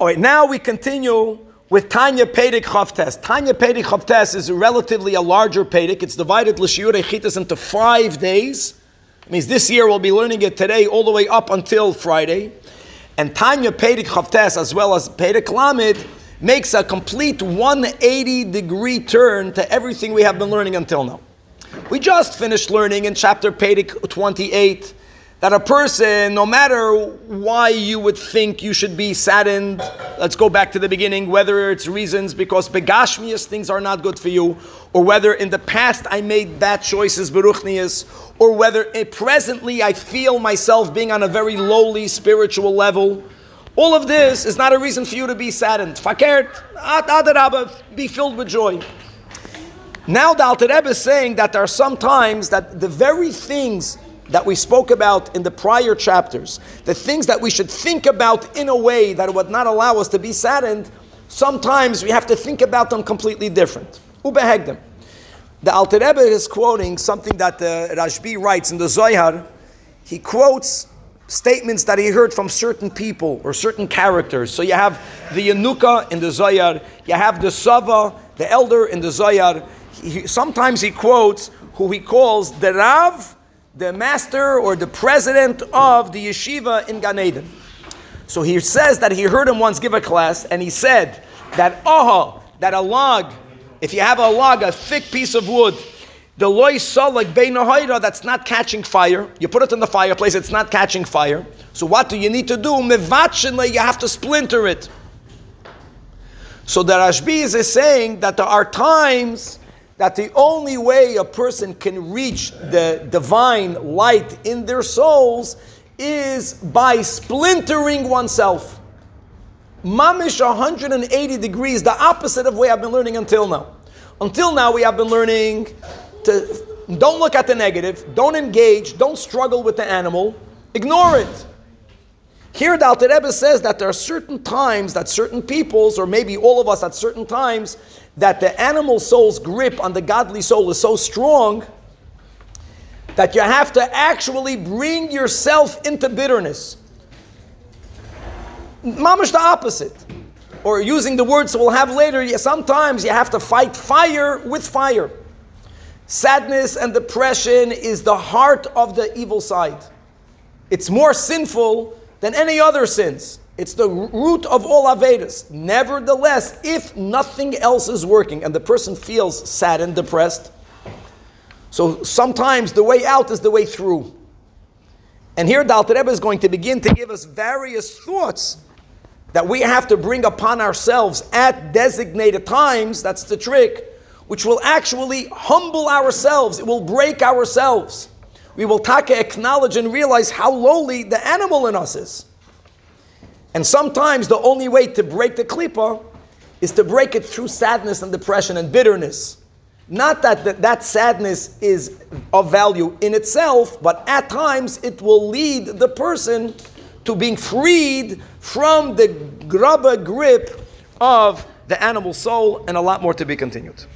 All right, now we continue with Tanya Perek Chavtes. Tanya Perek Chavtes is relatively a larger Perek. It's divided L'Shiur Chitas into five days. It means this year we'll be learning it today all the way up until Friday. And Tanya Perek Chavtes, as well as Perek Lamed, makes a complete 180 degree turn to everything we have been learning until now. We just finished learning in chapter Perek 28 that a person, no matter why you would think you should be saddened, let's go back to the beginning, whether it's reasons because begashmias things are not good for you, or whether in the past I made bad choices, beruchnias, or whether presently I feel myself being on a very lowly spiritual level. All of this is not a reason for you to be saddened. Fakert, adarabba, be filled with joy. Now the Alter Rebbe is saying that there are some times that the very things that we spoke about in the prior chapters, the things that we should think about in a way that would not allow us to be saddened, sometimes we have to think about them completely different. Ubehegdem. The Alter Rebbe is quoting something that uh, the Rashbi writes in the Zohar. He quotes statements that he heard from certain people or certain characters. So you have the Yanuka in the Zohar, you have the Sava, the elder in the Zohar. He, sometimes he quotes who he calls the Rav the master or the president of the yeshiva in Gan Eden. So he says that he heard him once give a class, and he said that aha, that a log, if you have a log, a thick piece of wood, the loy saw like beinahoira that's not catching fire. You put it in the fireplace, it's not catching fire. So what do you need to do? Mevachinle, you have to splinter it. So the Rashbi is saying that there are times that the only way a person can reach the divine light in their souls is by splintering oneself. Mamish 180 degrees, the opposite of way I've been learning until now. Until now, we have been learning to don't look at the negative, don't engage, don't struggle with the animal, ignore it. Here, the Alter Rebbe says that there are certain times that certain peoples, or maybe all of us at certain times, that the animal soul's grip on the godly soul is so strong that you have to actually bring yourself into bitterness. Mamish the opposite. Or using the words we'll have later, sometimes you have to fight fire with fire. Sadness and depression is the heart of the evil side. It's more sinful than any other sins. It's the root of all Avedas. Nevertheless, if nothing else is working and the person feels sad and depressed, so sometimes the way out is the way through. And here Alter Rebbe is going to begin to give us various thoughts that we have to bring upon ourselves at designated times. That's the trick, which will actually humble ourselves. It will break ourselves we will taka acknowledge and realize how lowly the animal in us is. And sometimes the only way to break the klipa is to break it through sadness and depression and bitterness. Not that, that that sadness is of value in itself, but at times it will lead the person to being freed from the grubba grip of the animal soul, and a lot more to be continued.